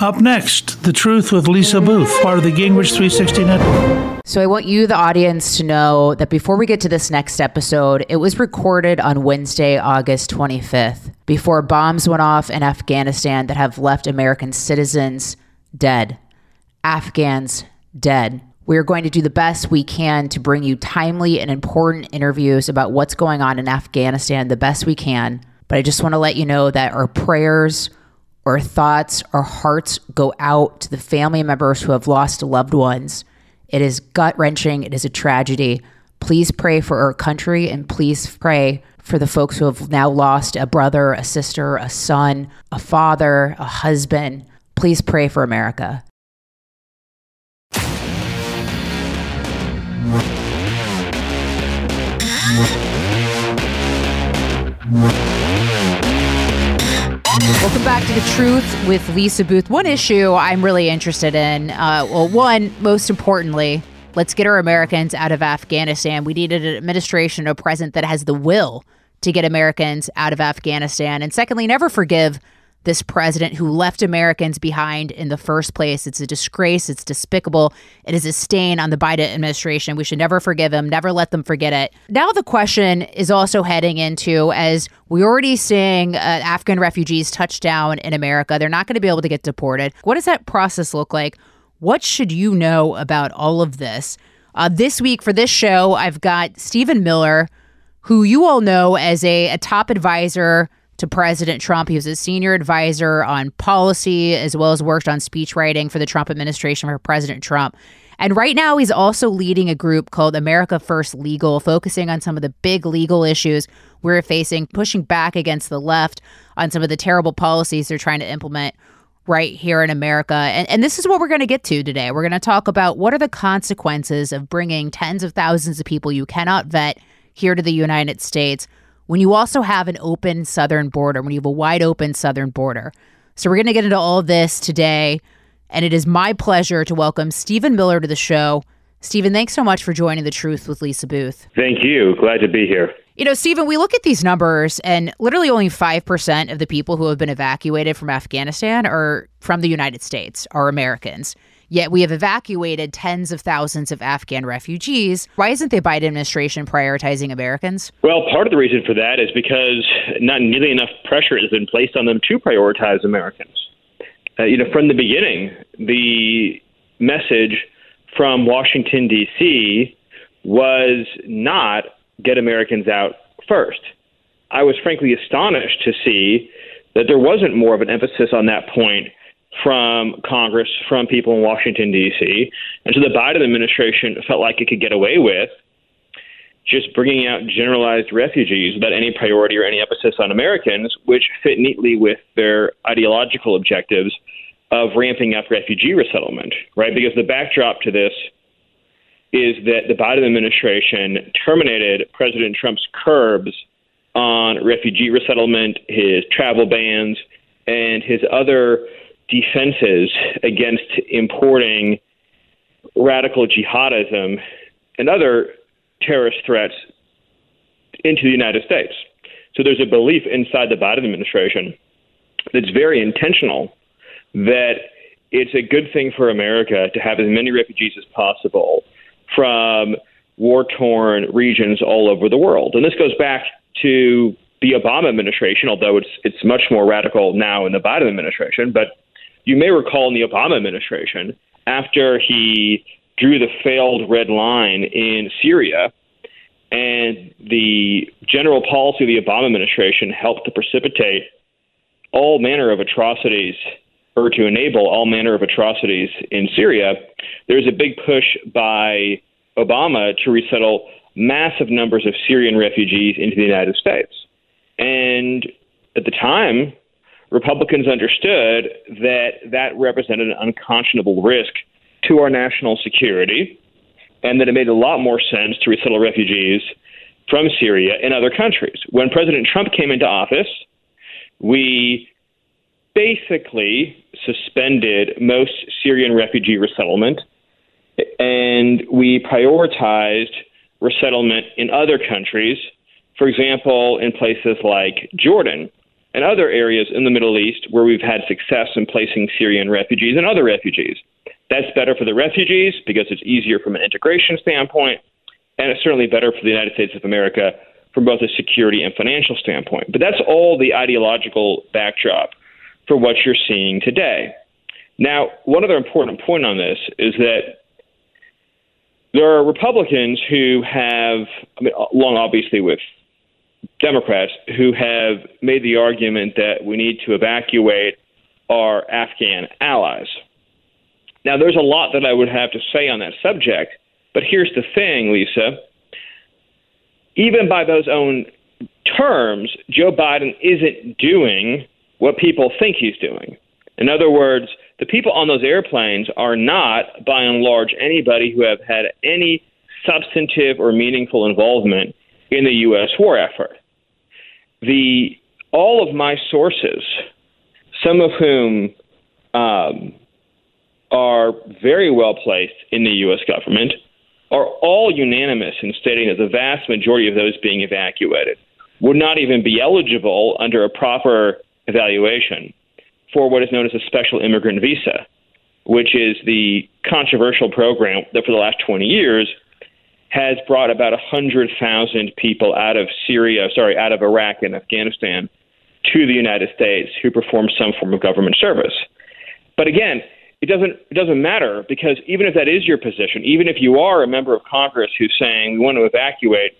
Up next, The Truth with Lisa Booth, part of the Gingrich 360 Network. So I want you, the audience, to know that before we get to this next episode, it was recorded on Wednesday, August 25th, before bombs went off in Afghanistan that have left American citizens dead, Afghans dead. We are going to do the best we can to bring you timely and important interviews about what's going on in Afghanistan the best we can. But I just want to let you know that our prayers, our thoughts, our hearts go out to the family members who have lost loved ones. It is gut wrenching. It is a tragedy. Please pray for our country and please pray for the folks who have now lost a brother, a sister, a son, a father, a husband. Please pray for America. Welcome back to The Truth with Lisa Booth. One issue I'm really interested in, uh, well, one, most importantly, let's get our Americans out of Afghanistan. We need an administration, a president that has the will to get Americans out of Afghanistan. And secondly, never forgive this president who left Americans behind in the first place. It's a disgrace. It's despicable. It is a stain on the Biden administration. We should never forgive him, never let them forget it. Now, the question is also heading into as we're already seeing uh, Afghan refugees touch down in America, they're not going to be able to get deported. What does that process look like? What should you know about all of this? Uh, this week for this show, I've got Stephen Miller, who you all know as a, a top advisor to President Trump. He was a senior advisor on policy as well as worked on speech writing for the Trump administration for President Trump. And right now, he's also leading a group called America First Legal, focusing on some of the big legal issues we're facing, pushing back against the left on some of the terrible policies they're trying to implement right here in America. And, and this is what we're going to get to today. We're going to talk about what are the consequences of bringing tens of thousands of people you cannot vet here to the United States when you also have an open southern border, when you have a wide open southern border. So we're going to get into all of this today. And it is my pleasure to welcome Stephen Miller to the show. Stephen, thanks so much for joining The Truth with Lisa Booth. Thank you. Glad to be here. You know, Stephen, we look at these numbers, and literally only 5% of the people who have been evacuated from Afghanistan are from the United States, are Americans. Yet we have evacuated tens of thousands of Afghan refugees. Why isn't the Biden administration prioritizing Americans? Well, part of the reason for that is because not nearly enough pressure has been placed on them to prioritize Americans. Uh, you know, from the beginning, the message from Washington, D.C. was not get Americans out first. I was frankly astonished to see that there wasn't more of an emphasis on that point from Congress, from people in Washington, D.C. And so the Biden administration felt like it could get away with just bringing out generalized refugees without any priority or any emphasis on Americans, which fit neatly with their ideological objectives of ramping up refugee resettlement, right? Because the backdrop to this is that the Biden administration terminated President Trump's curbs on refugee resettlement, his travel bans, and his other defenses against importing radical jihadism and other terrorist threats into the United States. So there's a belief inside the Biden administration that's very intentional that it's a good thing for America to have as many refugees as possible from war torn regions all over the world. And this goes back to the Obama administration, although it's it's much more radical now in the Biden administration. But you may recall in the Obama administration, after he drew the failed red line in Syria, and the general policy of the Obama administration helped to precipitate all manner of atrocities or to enable all manner of atrocities in Syria, there's a big push by Obama to resettle massive numbers of Syrian refugees into the United States. And at the time, Republicans understood that that represented an unconscionable risk to our national security and that it made a lot more sense to resettle refugees from Syria in other countries. When President Trump came into office, we basically suspended most Syrian refugee resettlement and we prioritized resettlement in other countries, for example, in places like Jordan and other areas in the Middle East where we've had success in placing Syrian refugees and other refugees. That's better for the refugees because it's easier from an integration standpoint, and it's certainly better for the United States of America from both a security and financial standpoint. But that's all the ideological backdrop for what you're seeing today. Now, one other important point on this is that there are Republicans who have, I mean, along obviously with Democrats, who have made the argument that we need to evacuate our Afghan allies. Now, there's a lot that I would have to say on that subject, but here's the thing, Lisa. Even by those own terms, Joe Biden isn't doing what people think he's doing. In other words, the people on those airplanes are not, by and large, anybody who have had any substantive or meaningful involvement in the U.S. war effort. The all of my sources, some of whom um, are very well placed in the U.S. government, are all unanimous in stating that the vast majority of those being evacuated would not even be eligible under a proper evaluation for what is known as a special immigrant visa, which is the controversial program that for the last 20 years has brought about 100,000 people out of Syria, sorry, out of Iraq and Afghanistan to the United States who perform some form of government service. But again, it doesn't it doesn't matter because even if that is your position, even if you are a member of Congress who's saying we want to evacuate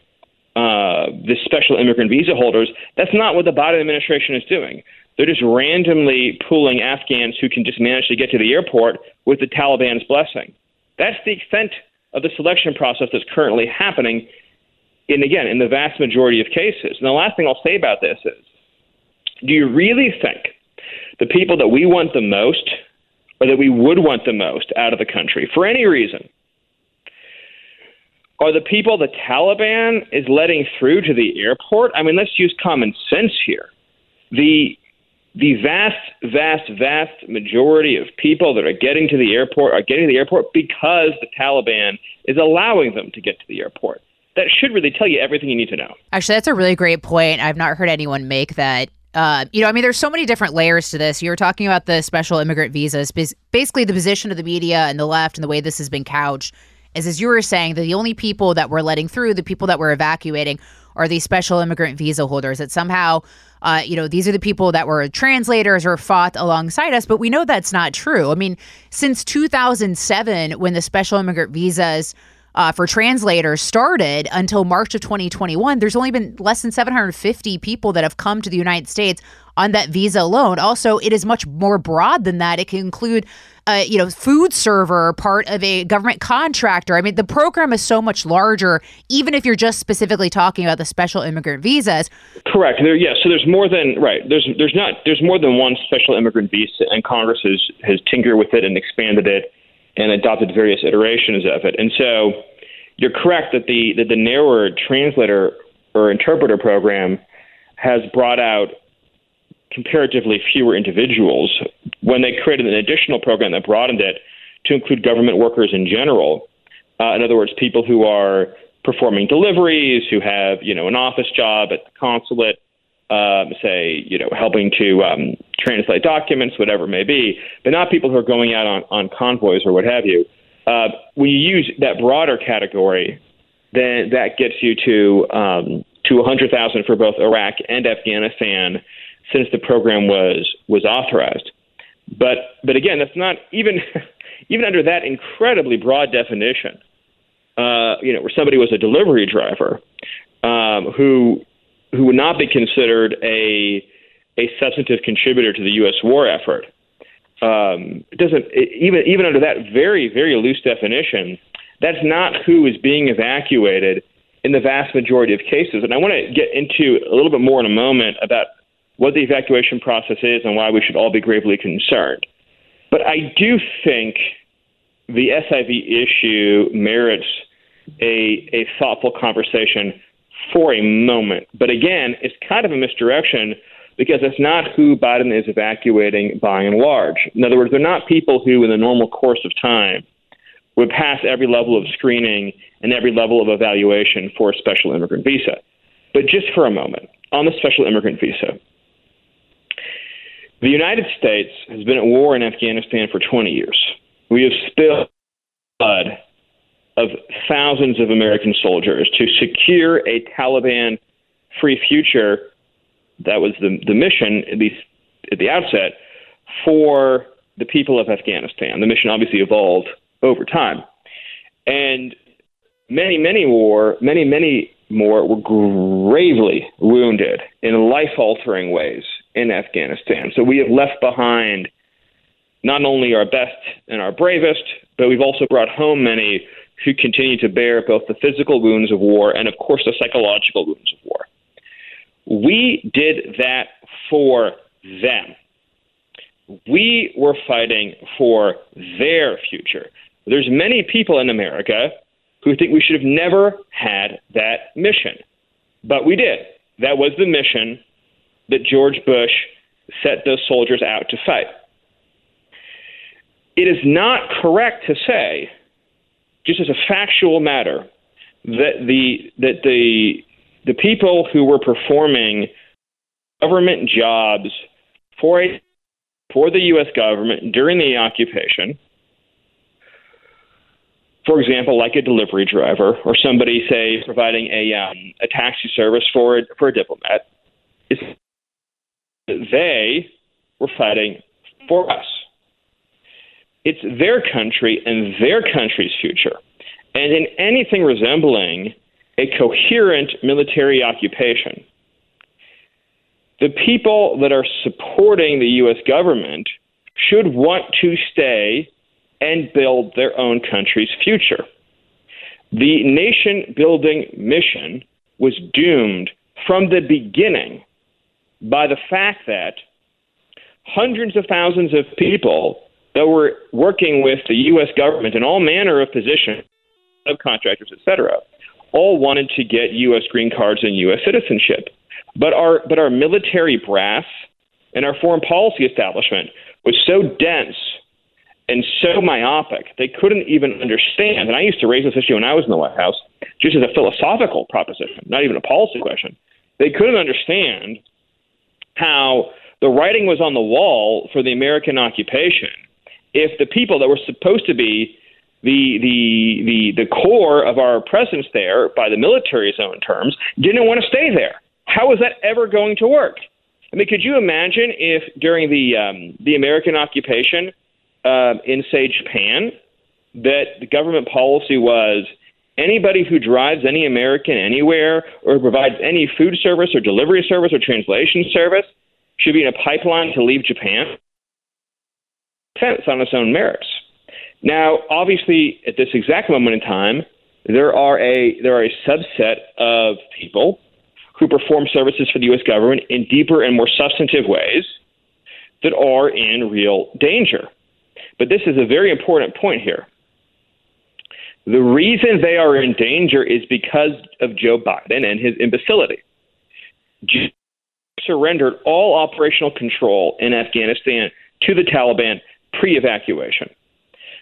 uh, the special immigrant visa holders, that's not what the Biden administration is doing. They're just randomly pulling Afghans who can just manage to get to the airport with the Taliban's blessing. That's the extent of the selection process that's currently happening. And again, in the vast majority of cases. And the last thing I'll say about this is do you really think the people that we want the most or that we would want the most out of the country for any reason are the people the Taliban is letting through to the airport? I mean, let's use common sense here. The the vast, vast, vast majority of people that are getting to the airport are getting to the airport because the Taliban is allowing them to get to the airport. That should really tell you everything you need to know. Actually, that's a really great point. I've not heard anyone make that. Uh, you know, I mean, there's so many different layers to this. You were talking about the special immigrant visas. Basically, the position of the media and the left and the way this has been couched is, as you were saying, that the only people that we're letting through, the people that we're evacuating, are these special immigrant visa holders. That somehow uh, you know, these are the people that were translators or fought alongside us, but we know that's not true. I mean, since 2007, when the special immigrant visas uh, for translators started until March of 2021, there's only been less than 750 people that have come to the United States on that visa alone. Also, it is much more broad than that. It can include a you know food server part of a government contractor. I mean, the program is so much larger, even if you're just specifically talking about the special immigrant visas. Correct. There, yes. So there's more than right. There's there's not there's more than one special immigrant visa, and Congress has has tinkered with it and expanded it and adopted various iterations of it. And so you're correct that the that the narrower translator or interpreter program has brought out comparatively fewer individuals when they created an additional program that broadened it to include government workers in general. Uh, in other words, people who are performing deliveries, who have you know an office job at the consulate, um, say you know helping to um, translate documents, whatever it may be, but not people who are going out on, on convoys or what have you. Uh, when you use that broader category, then that gets you to um, to 100,000 for both Iraq and Afghanistan since the program was was authorized. But but again, that's not even even under that incredibly broad definition. Uh, you know, where somebody was a delivery driver um, who who would not be considered a a substantive contributor to the U.S. war effort. Um, it doesn't it, even even under that very very loose definition. That's not who is being evacuated in the vast majority of cases. And I want to get into a little bit more in a moment about what the evacuation process is and why we should all be gravely concerned. But I do think the SIV issue merits a, a thoughtful conversation for a moment. But again, it's kind of a misdirection because it's not who Biden is evacuating by and large. In other words, they're not people who, in the normal course of time, would pass every level of screening and every level of evaluation for a special immigrant visa. But just for a moment, on the special immigrant visa, the United States has been at war in Afghanistan for 20 years. We have spilled blood of thousands of American soldiers to secure a Taliban free future. That was the, the mission, at least at the outset, for the people of Afghanistan. The mission obviously evolved over time. And many, many more, many, many more were gravely wounded in life altering ways in Afghanistan. So we have left behind not only our best and our bravest, but we've also brought home many who continue to bear both the physical wounds of war and, of course, the psychological wounds of war. We did that for them. We were fighting for their future. There's many people in America who think we should have never had that mission, but we did. That was the mission that George Bush set those soldiers out to fight. It is not correct to say, just as a factual matter, that the that the the people who were performing government jobs for a for the U.S. government during the occupation, for example, like a delivery driver or somebody, say, providing a um, a taxi service for a, for a diplomat, is they were fighting for us. It's their country and their country's future. And in anything resembling a coherent military occupation, the people that are supporting the U.S. government should want to stay and build their own country's future. The nation building mission was doomed from the beginning by the fact that hundreds of thousands of people that were working with the U.S. government in all manner of positions, subcontractors, etc., all wanted to get U.S. green cards and U.S. citizenship. But our but our military brass and our foreign policy establishment was so dense and so myopic they couldn't even understand. And I used to raise this issue when I was in the White House, just as a philosophical proposition, not even a policy question. They couldn't understand how the writing was on the wall for the American occupation if the people that were supposed to be the the the the core of our presence there by the military's own terms didn't want to stay there. How was that ever going to work? I mean, could you imagine if during the um, the American occupation uh, in say Japan that the government policy was anybody who drives any American anywhere or provides any food service or delivery service or translation service should be in a pipeline to leave Japan. Fence on its own merits. Now, obviously, at this exact moment in time, there are a there are a subset of people who perform services for the U.S. government in deeper and more substantive ways that are in real danger. But this is a very important point here. The reason they are in danger is because of Joe Biden and his imbecility. surrendered all operational control in Afghanistan to the Taliban pre evacuation.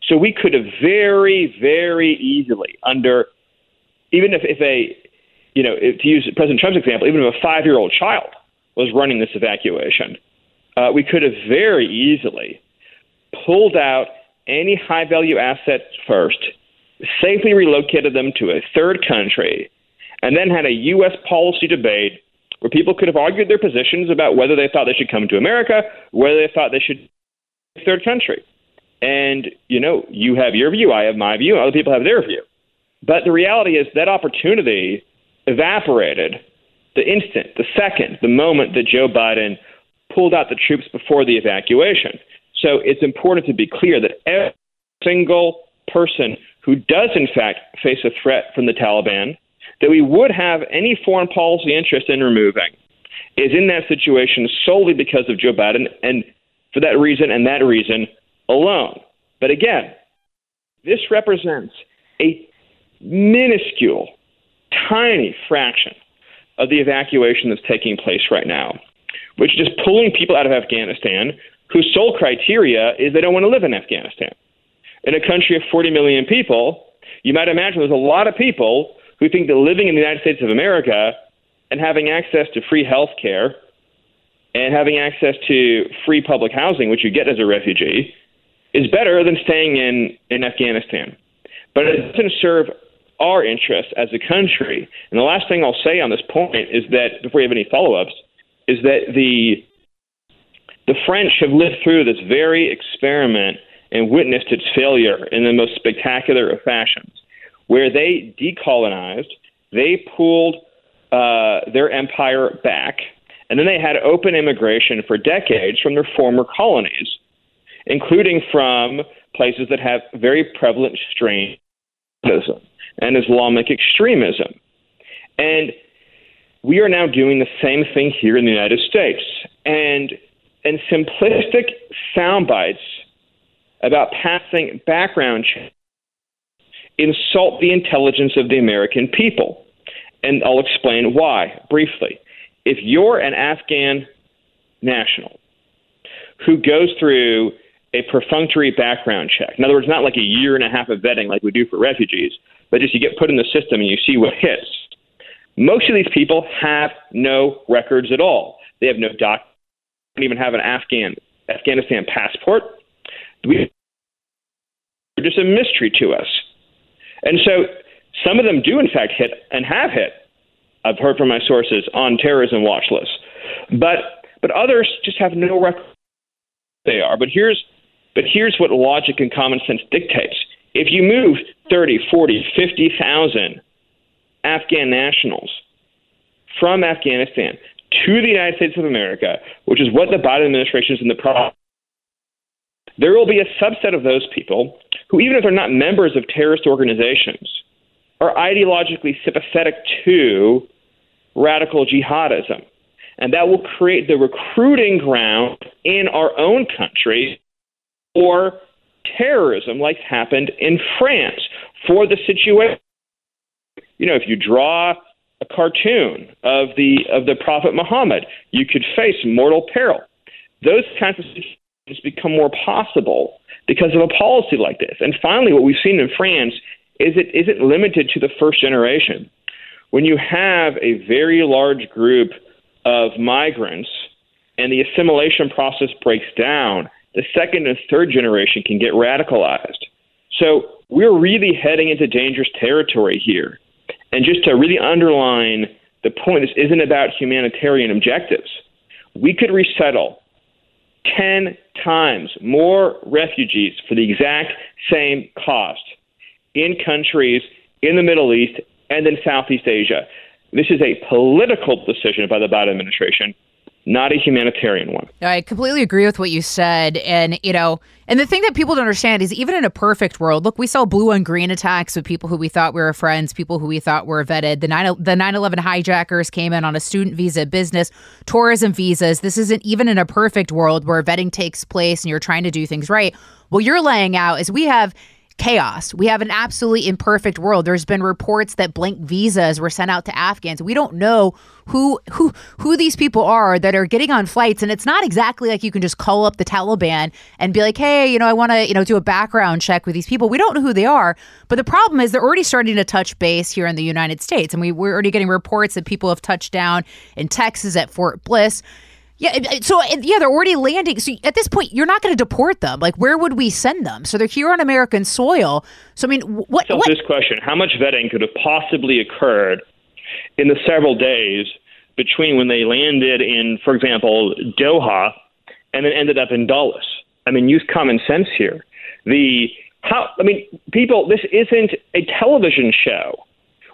So we could have very, very easily, under even if, if a, you know, if, to use President Trump's example, even if a five year old child was running this evacuation, uh, we could have very easily pulled out any high value assets first, safely relocated them to a third country, and then had a U.S. policy debate where people could have argued their positions about whether they thought they should come to America, whether they thought they should third country. And, you know, you have your view, I have my view, other people have their view. But the reality is that opportunity evaporated the instant, the second, the moment that Joe Biden pulled out the troops before the evacuation. So it's important to be clear that every single person who does, in fact, face a threat from the Taliban, that we would have any foreign policy interest in removing, is in that situation solely because of Joe Biden, and for that reason and that reason alone. But again, this represents a minuscule, tiny fraction of the evacuation that's taking place right now, which is just pulling people out of Afghanistan whose sole criteria is they don't want to live in Afghanistan. In a country of 40 million people, you might imagine there's a lot of people who think that living in the United States of America and having access to free health care and having access to free public housing, which you get as a refugee, is better than staying in, in Afghanistan. But it doesn't serve our interests as a country. And the last thing I'll say on this point is that, before you have any follow ups, is that the the French have lived through this very experiment and witnessed its failure in the most spectacular of fashions, where they decolonized, they pulled uh, their empire back, and then they had open immigration for decades from their former colonies, including from places that have very prevalent strain and Islamic extremism. And we are now doing the same thing here in the United States. And and simplistic sound bites about passing background checks insult the intelligence of the American people. And I'll explain why briefly. If you're an Afghan national who goes through a perfunctory background check, in other words, not like a year and a half of vetting like we do for refugees, but just you get put in the system and you see what hits. Most of these people have no records at all. They have no doc, don't even have an Afghan Afghanistan passport. We are just a mystery to us. And so some of them do in fact hit and have hit. I've heard from my sources on terrorism watch lists. But but others just have no record they are. But here's but here's what logic and common sense dictates. If you move 30, 40, 50,000 Afghan nationals from Afghanistan to the United States of America, which is what the Biden administration is in the process, there will be a subset of those people who, even if they're not members of terrorist organizations, are ideologically sympathetic to radical jihadism. And that will create the recruiting ground in our own country for terrorism, like happened in France, for the situation. You know, if you draw a cartoon of the of the Prophet Muhammad, you could face mortal peril. Those kinds of situations become more possible because of a policy like this. And finally, what we've seen in France is it isn't limited to the first generation. When you have a very large group of migrants and the assimilation process breaks down, the second and third generation can get radicalized. So we're really heading into dangerous territory here. And just to really underline the point, this isn't about humanitarian objectives. We could resettle 10 times more refugees for the exact same cost in countries in the Middle East and in Southeast Asia. This is a political decision by the Biden administration not a humanitarian one. I completely agree with what you said. And, you know, and the thing that people don't understand is even in a perfect world, look, we saw blue and green attacks with people who we thought were friends, people who we thought were vetted. The 9 the 9/11 hijackers came in on a student visa business, tourism visas. This isn't even in a perfect world where vetting takes place and you're trying to do things right. What you're laying out is we have chaos. We have an absolutely imperfect world. There's been reports that blank visas were sent out to Afghans. We don't know who who who these people are that are getting on flights and it's not exactly like you can just call up the Taliban and be like, "Hey, you know, I want to, you know, do a background check with these people." We don't know who they are. But the problem is they're already starting to touch base here in the United States and we we're already getting reports that people have touched down in Texas at Fort Bliss. Yeah, uh, so yeah, they're already landing. So at this point, you're not going to deport them. Like, where would we send them? So they're here on American soil. So I mean, what? So what? this question: How much vetting could have possibly occurred in the several days between when they landed in, for example, Doha, and then ended up in Dulles? I mean, use common sense here. The how? I mean, people, this isn't a television show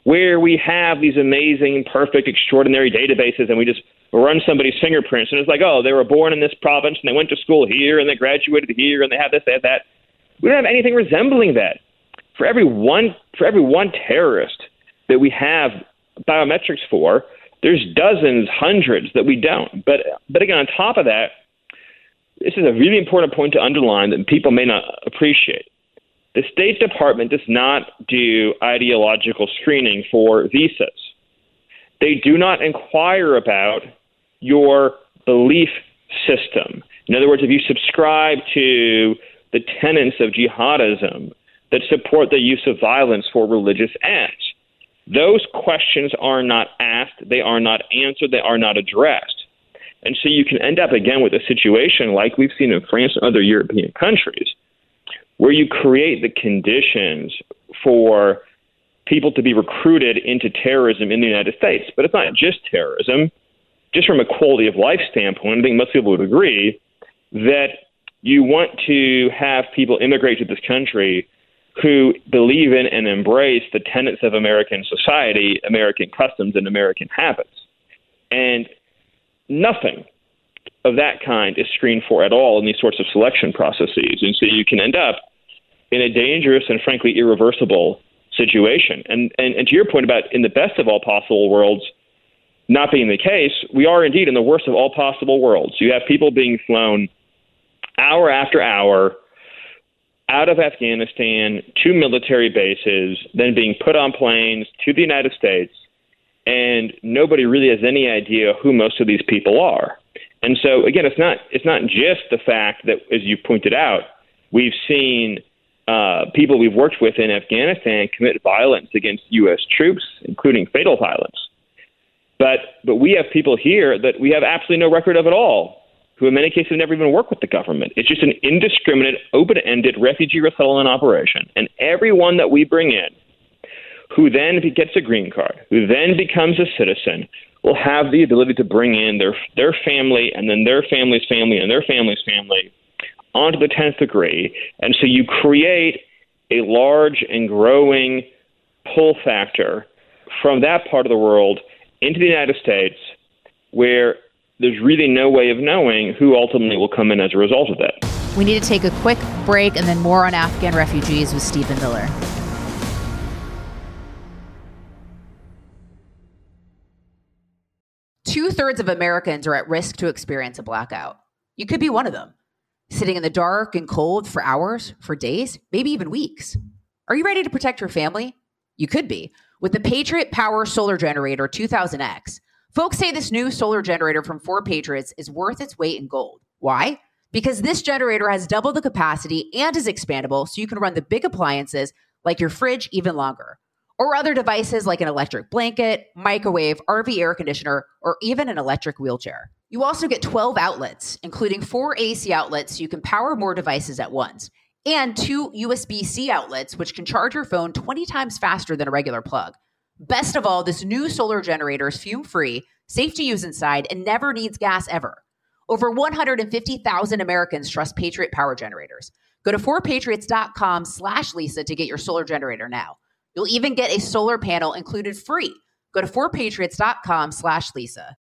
where we have these amazing, perfect, extraordinary databases and we just run somebody's fingerprints and it's like, oh, they were born in this province and they went to school here and they graduated here and they have this, they have that. We don't have anything resembling that. For every one for every one terrorist that we have biometrics for, there's dozens, hundreds that we don't. But but again, on top of that, this is a really important point to underline that people may not appreciate. The State Department does not do ideological screening for visas. They do not inquire about your belief system. In other words, if you subscribe to the tenets of jihadism that support the use of violence for religious ends, those questions are not asked, they are not answered, they are not addressed. And so you can end up again with a situation like we've seen in France and other European countries, where you create the conditions for people to be recruited into terrorism in the United States. But it's not just terrorism. Just from a quality of life standpoint, I think most people would agree that you want to have people immigrate to this country who believe in and embrace the tenets of American society, American customs, and American habits. And nothing of that kind is screened for at all in these sorts of selection processes. And so you can end up in a dangerous and frankly irreversible situation. And, and, and to your point about in the best of all possible worlds not being the case, we are indeed in the worst of all possible worlds. You have people being flown hour after hour out of Afghanistan to military bases, then being put on planes to the United States, and nobody really has any idea who most of these people are. And so again, it's not it's not just the fact that, as you pointed out, we've seen uh, people we've worked with in Afghanistan commit violence against U.S. troops, including fatal violence. But but we have people here that we have absolutely no record of at all, who in many cases have never even worked with the government. It's just an indiscriminate, open-ended refugee resettlement operation, and everyone that we bring in, who then gets a green card, who then becomes a citizen, will have the ability to bring in their their family and then their family's family and their family's family onto the 10th degree. And so you create a large and growing pull factor from that part of the world into the United States where there's really no way of knowing who ultimately will come in as a result of that. We need to take a quick break and then more on Afghan refugees with Stephen Miller. Two thirds of Americans are at risk to experience a blackout. You could be one of them sitting in the dark and cold for hours, for days, maybe even weeks. Are you ready to protect your family? You could be. With the Patriot Power Solar Generator 2000X, folks say this new solar generator from 4Patriots is worth its weight in gold. Why? Because this generator has double the capacity and is expandable so you can run the big appliances like your fridge even longer, or other devices like an electric blanket, microwave, RV air conditioner, or even an electric wheelchair. You also get 12 outlets, including four AC outlets so you can power more devices at once, and two USB C outlets, which can charge your phone 20 times faster than a regular plug. Best of all, this new solar generator is fume free, safe to use inside, and never needs gas ever. Over 150,000 Americans trust Patriot Power Generators. Go to 4patriots.com slash Lisa to get your solar generator now. You'll even get a solar panel included free. Go to 4patriots.com slash Lisa.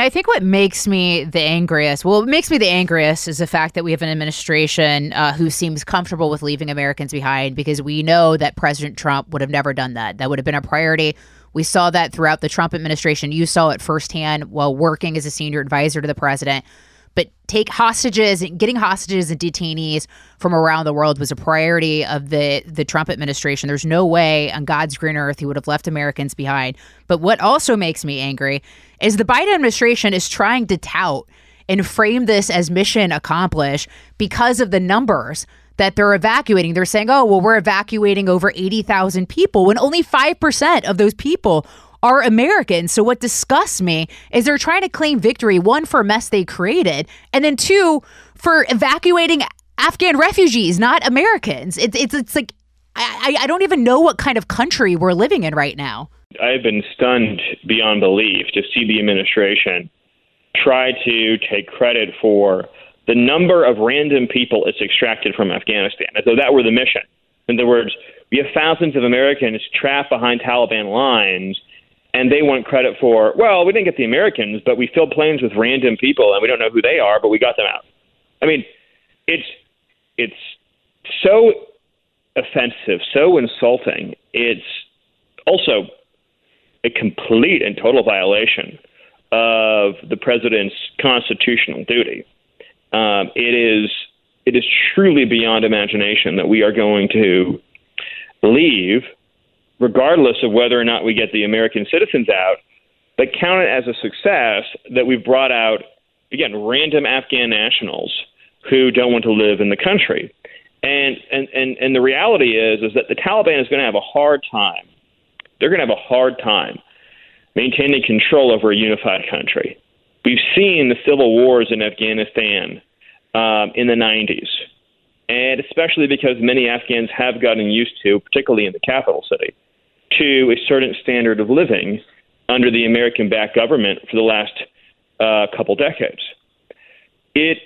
And I think what makes me the angriest, well, what makes me the angriest is the fact that we have an administration uh, who seems comfortable with leaving Americans behind because we know that President Trump would have never done that. That would have been a priority. We saw that throughout the Trump administration. You saw it firsthand while working as a senior advisor to the president. But take hostages and getting hostages and detainees from around the world was a priority of the the Trump administration. There's no way on God's green earth he would have left Americans behind. But what also makes me angry is the Biden administration is trying to tout and frame this as mission accomplished because of the numbers that they're evacuating. They're saying, oh, well, we're evacuating over 80,000 people when only 5% of those people are Americans. So what disgusts me is they're trying to claim victory, one, for a mess they created, and then two, for evacuating Afghan refugees, not Americans. It's, it's, it's like, I, I don't even know what kind of country we're living in right now. I've been stunned beyond belief to see the administration try to take credit for the number of random people it's extracted from Afghanistan, as though that were the mission. In other words, we have thousands of Americans trapped behind Taliban lines, and they want credit for, well, we didn't get the Americans, but we filled planes with random people, and we don't know who they are, but we got them out. I mean, it's it's so offensive, so insulting. It's also a complete and total violation of the president's constitutional duty. Um, it is it is truly beyond imagination that we are going to leave, regardless of whether or not we get the American citizens out, but count it as a success that we've brought out again random Afghan nationals who don't want to live in the country. And and and, and the reality is is that the Taliban is going to have a hard time. They're going to have a hard time maintaining control over a unified country. We've seen the civil wars in Afghanistan um, in the 90s, and especially because many Afghans have gotten used to, particularly in the capital city, to a certain standard of living under the American-backed government for the last uh, couple decades. It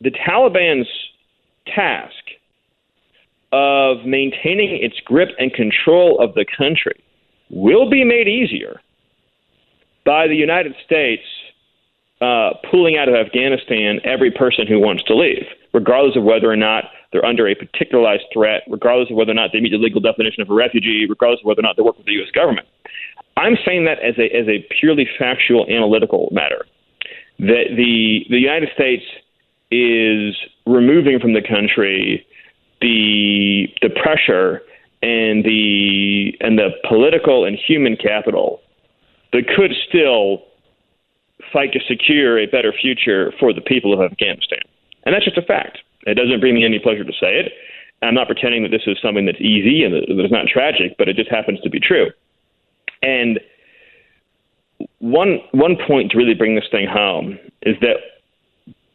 the Taliban's task of maintaining its grip and control of the country will be made easier by the United States uh, pulling out of Afghanistan every person who wants to leave, regardless of whether or not they're under a particularized threat, regardless of whether or not they meet the legal definition of a refugee, regardless of whether or not they work with the U.S. government. I'm saying that as a as a purely factual, analytical matter. That the the United States is removing from the country the the pressure and the and the political and human capital that could still fight to secure a better future for the people of Afghanistan. And that's just a fact. It doesn't bring me any pleasure to say it. I'm not pretending that this is something that's easy and that it's not tragic, but it just happens to be true. And one one point to really bring this thing home is that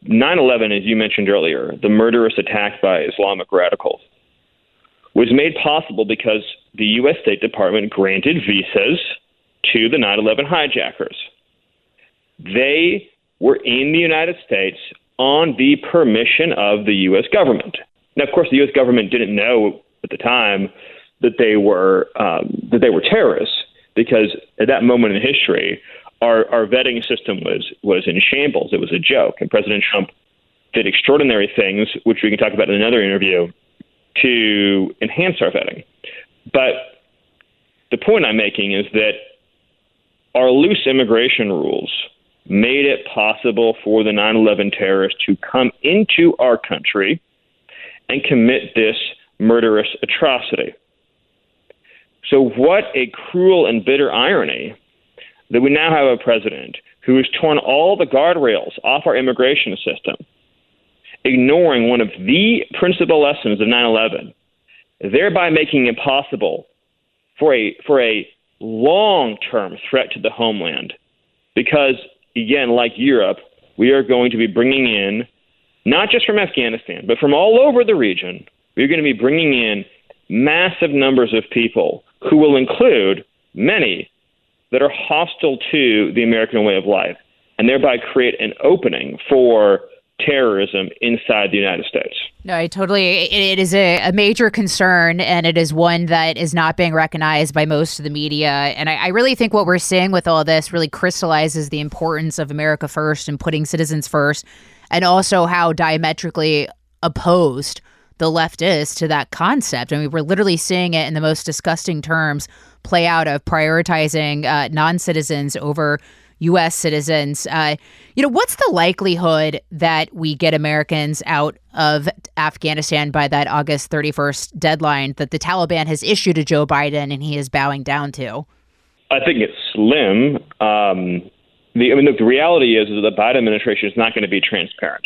9/11, as you mentioned earlier, the murderous attack by Islamic radicals, was made possible because the U.S. State Department granted visas to the 9 11 hijackers. They were in the United States on the permission of the U.S. government. Now, of course, the U.S. government didn't know at the time that they were um, that they were terrorists because at that moment in history, our, our vetting system was was in shambles. It was a joke, and President Trump did extraordinary things, which we can talk about in another interview, to enhance our vetting. But the point I'm making is that our loose immigration rules made it possible for the 9 11 terrorists to come into our country and commit this murderous atrocity. So, what a cruel and bitter irony that we now have a president who has torn all the guardrails off our immigration system, ignoring one of the principal lessons of 9 11, thereby making it possible for a, for a long term threat to the homeland. Because, again, like Europe, we are going to be bringing in, not just from Afghanistan, but from all over the region, we're going to be bringing in massive numbers of people who will include many that are hostile to the American way of life and thereby create an opening for terrorism inside the United States. No, I totally. It, it is a, a, major concern, and it is one that is not being recognized by most of the media. And I, I, really think what we're seeing with all this really crystallizes the importance of America first and putting citizens first, and also how diametrically opposed the left is to that concept. I mean, we're literally seeing it in the most disgusting terms play out of prioritizing uh, non citizens over U.S. citizens. Uh, you know, what's the likelihood that we get Americans out of Afghanistan by that August 31st deadline that the Taliban has issued to Joe Biden and he is bowing down to? I think it's slim. Um, the, I mean, look, the reality is, is that the Biden administration is not going to be transparent.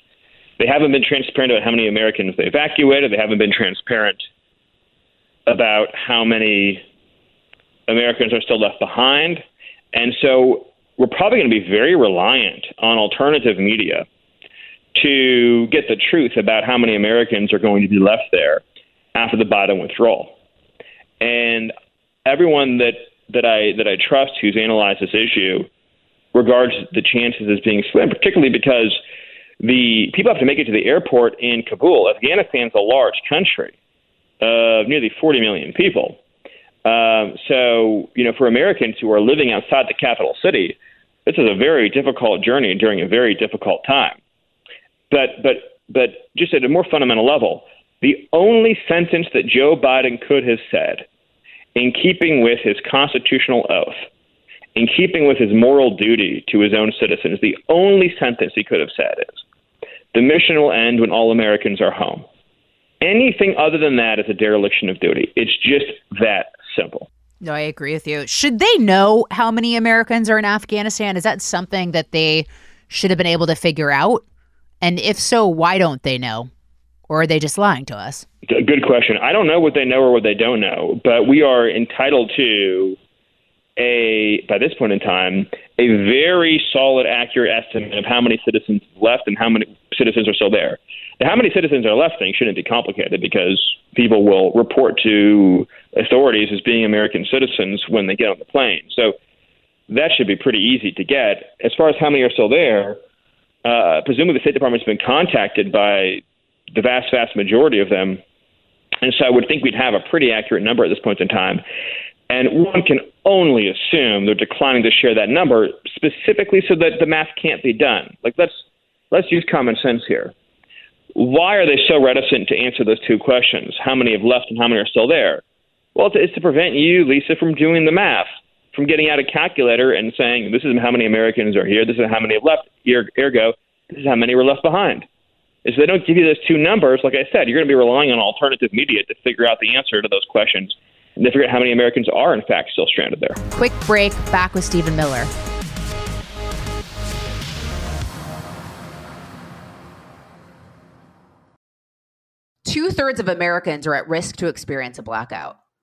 They haven't been transparent about how many Americans they evacuated. They haven't been transparent about how many Americans are still left behind. And so we're probably going to be very reliant on alternative media to get the truth about how many Americans are going to be left there after the Biden withdrawal. And everyone that, that I that I trust who's analyzed this issue regards the chances as being slim, particularly because the people have to make it to the airport in Kabul. Afghanistan's a large country of nearly 40 million people. Um, so, you know, for Americans who are living outside the capital city, this is a very difficult journey during a very difficult time. But but but just at a more fundamental level, the only sentence that Joe Biden could have said, in keeping with his constitutional oath, in keeping with his moral duty to his own citizens, the only sentence he could have said is, "The mission will end when all Americans are home." Anything other than that is a dereliction of duty. It's just that simple. No, I agree with you. Should they know how many Americans are in Afghanistan? Is that something that they should have been able to figure out? And if so, why don't they know? Or are they just lying to us? Good question. I don't know what they know or what they don't know, but we are entitled to a, by this point in time, a very solid, accurate estimate of how many citizens left and how many citizens are still there. Now, how many citizens are left thing shouldn't be complicated because people will report to authorities as being American citizens when they get on the plane. So that should be pretty easy to get. As far as how many are still there, uh, presumably the State Department's been contacted by the vast, vast majority of them. And so I would think we'd have a pretty accurate number at this point in time. And one can only assume they're declining to share that number specifically so that the math can't be done. Like let's let's use common sense here. Why are they so reticent to answer those two questions? How many have left and how many are still there? Well, it's to prevent you, Lisa, from doing the math, from getting out a calculator and saying, this is how many Americans are here, this is how many have left, er, ergo, this is how many were left behind. If they don't give you those two numbers, like I said, you're going to be relying on alternative media to figure out the answer to those questions and to figure out how many Americans are, in fact, still stranded there. Quick break, back with Stephen Miller. Two thirds of Americans are at risk to experience a blackout.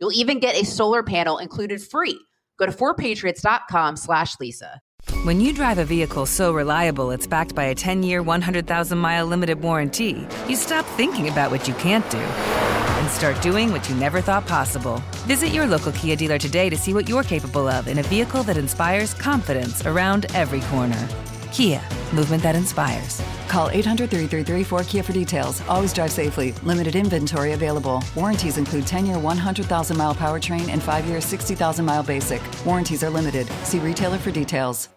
You'll even get a solar panel included free. Go to 4patriots.com slash Lisa. When you drive a vehicle so reliable it's backed by a 10-year, 100,000-mile limited warranty, you stop thinking about what you can't do and start doing what you never thought possible. Visit your local Kia dealer today to see what you're capable of in a vehicle that inspires confidence around every corner. Kia, movement that inspires. Call 800 333 4KIA for details. Always drive safely. Limited inventory available. Warranties include 10 year 100,000 mile powertrain and 5 year 60,000 mile basic. Warranties are limited. See retailer for details.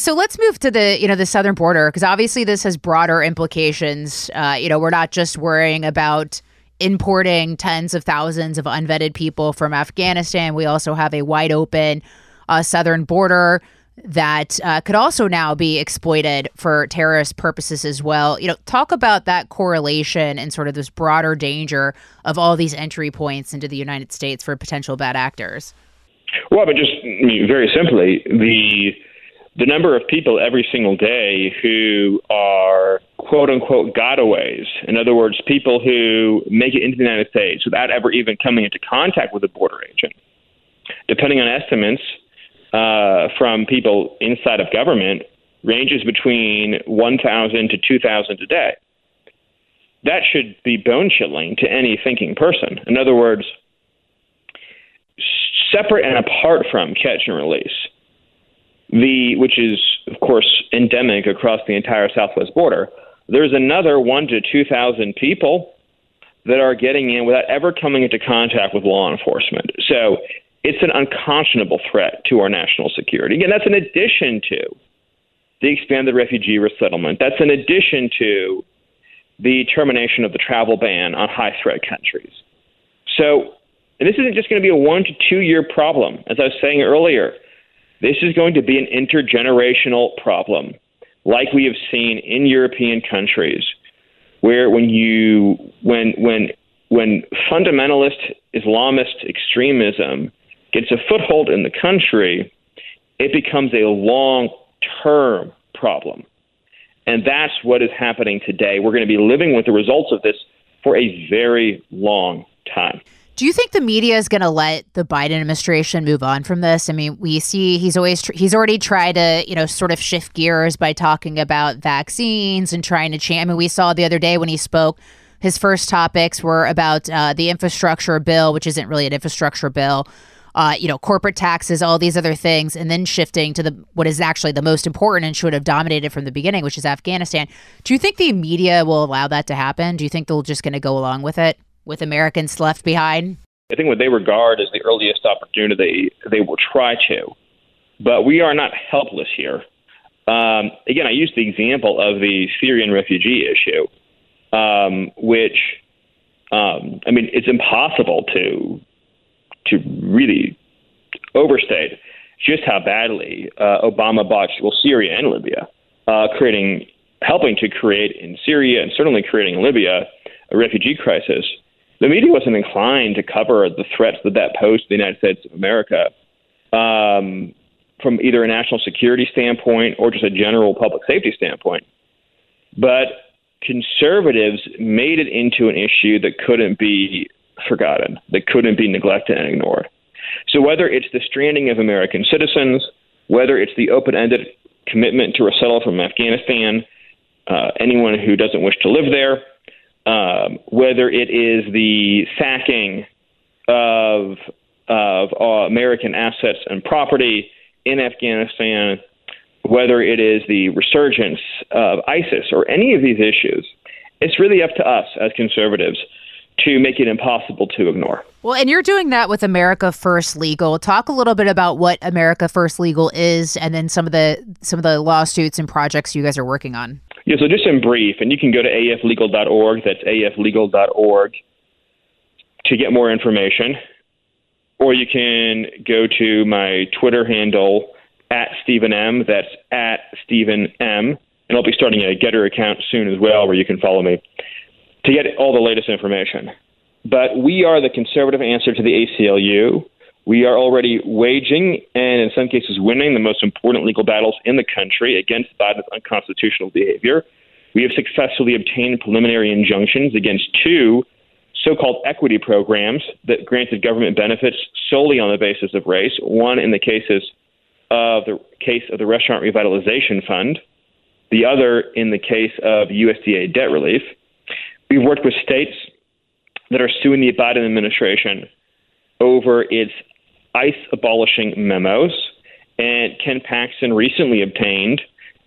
So let's move to the you know the southern border because obviously this has broader implications. Uh, you know, we're not just worrying about importing tens of thousands of unvetted people from Afghanistan. We also have a wide open uh, southern border that uh, could also now be exploited for terrorist purposes as well. You know, talk about that correlation and sort of this broader danger of all these entry points into the United States for potential bad actors. Well, but just very simply, the the number of people every single day who are quote unquote gotaways, in other words, people who make it into the United States without ever even coming into contact with a border agent, depending on estimates uh, from people inside of government, ranges between 1,000 to 2,000 a day. That should be bone chilling to any thinking person. In other words, separate and apart from catch and release the which is of course endemic across the entire southwest border. There's another one to two thousand people that are getting in without ever coming into contact with law enforcement. So it's an unconscionable threat to our national security. Again, that's in addition to the expanded refugee resettlement. That's in addition to the termination of the travel ban on high threat countries. So, this isn't just going to be a one to two year problem. As I was saying earlier, this is going to be an intergenerational problem, like we have seen in European countries, where when you when when when fundamentalist Islamist extremism gets a foothold in the country, it becomes a long term problem. And that's what is happening today. We're going to be living with the results of this for a very long time. Do you think the media is going to let the Biden administration move on from this? I mean, we see he's always tr- he's already tried to you know sort of shift gears by talking about vaccines and trying to change. I mean, we saw the other day when he spoke, his first topics were about uh, the infrastructure bill, which isn't really an infrastructure bill. Uh, you know, corporate taxes, all these other things, and then shifting to the what is actually the most important and should have dominated from the beginning, which is Afghanistan. Do you think the media will allow that to happen? Do you think they're just going to go along with it? with Americans left behind? I think what they regard as the earliest opportunity, they will try to. But we are not helpless here. Um, again, I use the example of the Syrian refugee issue, um, which, um, I mean, it's impossible to to really overstate just how badly uh, Obama botched well Syria and Libya, uh, creating, helping to create in Syria and certainly creating in Libya a refugee crisis the media wasn't inclined to cover the threats that that posed to the United States of America um, from either a national security standpoint or just a general public safety standpoint. But conservatives made it into an issue that couldn't be forgotten, that couldn't be neglected and ignored. So whether it's the stranding of American citizens, whether it's the open-ended commitment to resettle from Afghanistan, uh, anyone who doesn't wish to live there, um, whether it is the sacking of of uh, American assets and property in Afghanistan, whether it is the resurgence of ISIS or any of these issues, it's really up to us as conservatives to make it impossible to ignore. Well, and you're doing that with America First Legal. Talk a little bit about what America First Legal is and then some of the some of the lawsuits and projects you guys are working on. Yeah, so just in brief, and you can go to aflegal.org, that's aflegal.org, to get more information. Or you can go to my Twitter handle, at Stephen M, that's at Stephen M, and I'll be starting a Gettr account soon as well where you can follow me to get all the latest information. But we are the conservative answer to the ACLU. We are already waging and, in some cases, winning the most important legal battles in the country against Biden's unconstitutional behavior. We have successfully obtained preliminary injunctions against two so called equity programs that granted government benefits solely on the basis of race, one in the cases of the case of the Restaurant Revitalization Fund, the other in the case of USDA debt relief. We've worked with states that are suing the Biden administration over its ICE abolishing memos, and Ken Paxton recently obtained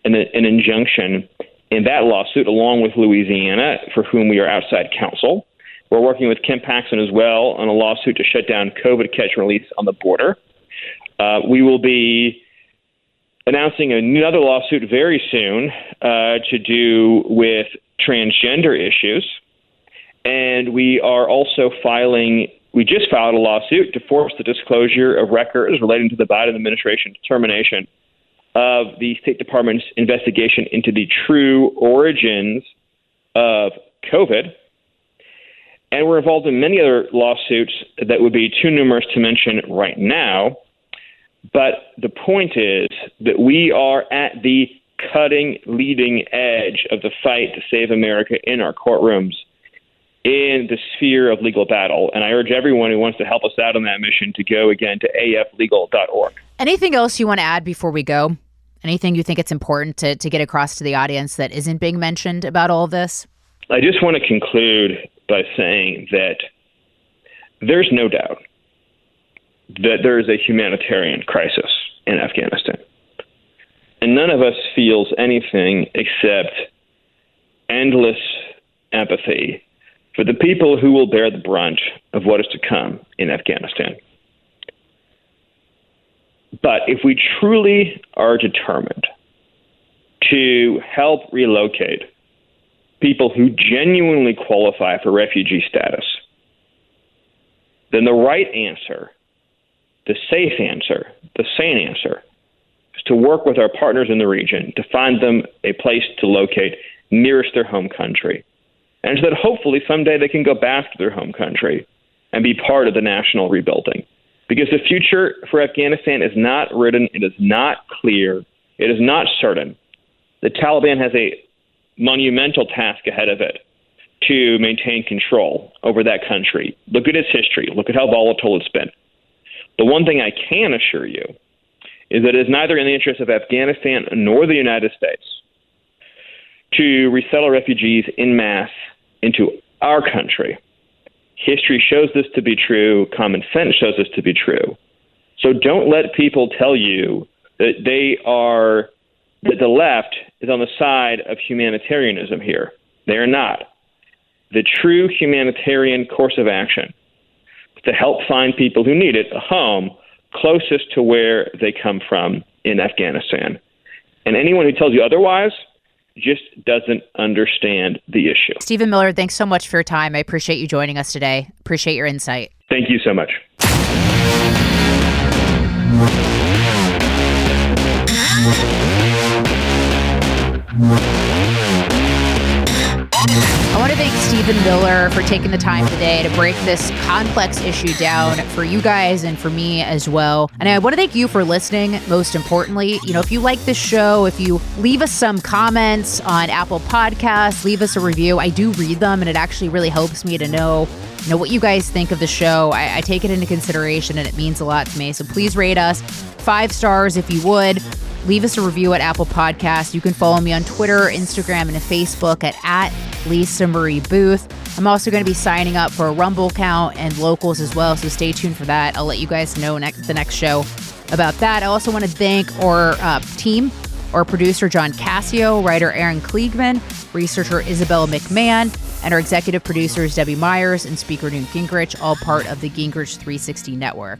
an, an injunction in that lawsuit, along with Louisiana, for whom we are outside counsel. We're working with Ken Paxton as well on a lawsuit to shut down COVID catch and release on the border. Uh, we will be announcing another lawsuit very soon uh, to do with transgender issues. And we are also filing, we just filed a lawsuit to force the disclosure of records relating to the Biden administration determination of the State Department's investigation into the true origins of COVID. And we're involved in many other lawsuits that would be too numerous to mention right now. But the point is that we are at the cutting, leading edge of the fight to save America in our courtrooms in the sphere of legal battle. And I urge everyone who wants to help us out on that mission to go again to aflegal.org. Anything else you want to add before we go? Anything you think it's important to, to get across to the audience that isn't being mentioned about all of this? I just want to conclude by saying that there's no doubt that there is a humanitarian crisis in Afghanistan. And none of us feels anything except endless empathy for the people who will bear the brunt of what is to come in Afghanistan. But if we truly are determined to help relocate people who genuinely qualify for refugee status, then the right answer, the safe answer, the sane answer, is to work with our partners in the region to find them a place to locate nearest their home country. And so that hopefully someday they can go back to their home country and be part of the national rebuilding. Because the future for Afghanistan is not written, it is not clear, it is not certain. The Taliban has a monumental task ahead of it to maintain control over that country. Look at its history, look at how volatile it's been. The one thing I can assure you is that it is neither in the interest of Afghanistan nor the United States to resettle refugees in mass into our country. History shows this to be true, common sense shows this to be true. So don't let people tell you that they are that the left is on the side of humanitarianism here. They are not. The true humanitarian course of action to help find people who need it a home closest to where they come from in Afghanistan. And anyone who tells you otherwise just doesn't understand the issue. Stephen Miller, thanks so much for your time. I appreciate you joining us today. Appreciate your insight. Thank you so much. I want to thank Stephen Miller for taking the time today to break this complex issue down for you guys and for me as well. And I want to thank you for listening. Most importantly, you know, if you like this show, if you leave us some comments on Apple Podcasts, leave us a review. I do read them, and it actually really helps me to know know what you guys think of the show. I, I take it into consideration, and it means a lot to me. So please rate us five stars if you would leave us a review at Apple Podcasts. You can follow me on Twitter, Instagram, and Facebook at, at Lisa Marie Boothe. I'm also going to be signing up for a Rumble count and locals as well, so stay tuned for that. I'll let you guys know next the next show about that. I also want to thank our uh, team, our producer John Cassio, writer Aaron Kliegman, researcher Isabella McMahon, and our executive producers Debbie Myers and speaker Newt Gingrich, all part of the Gingrich 360 network.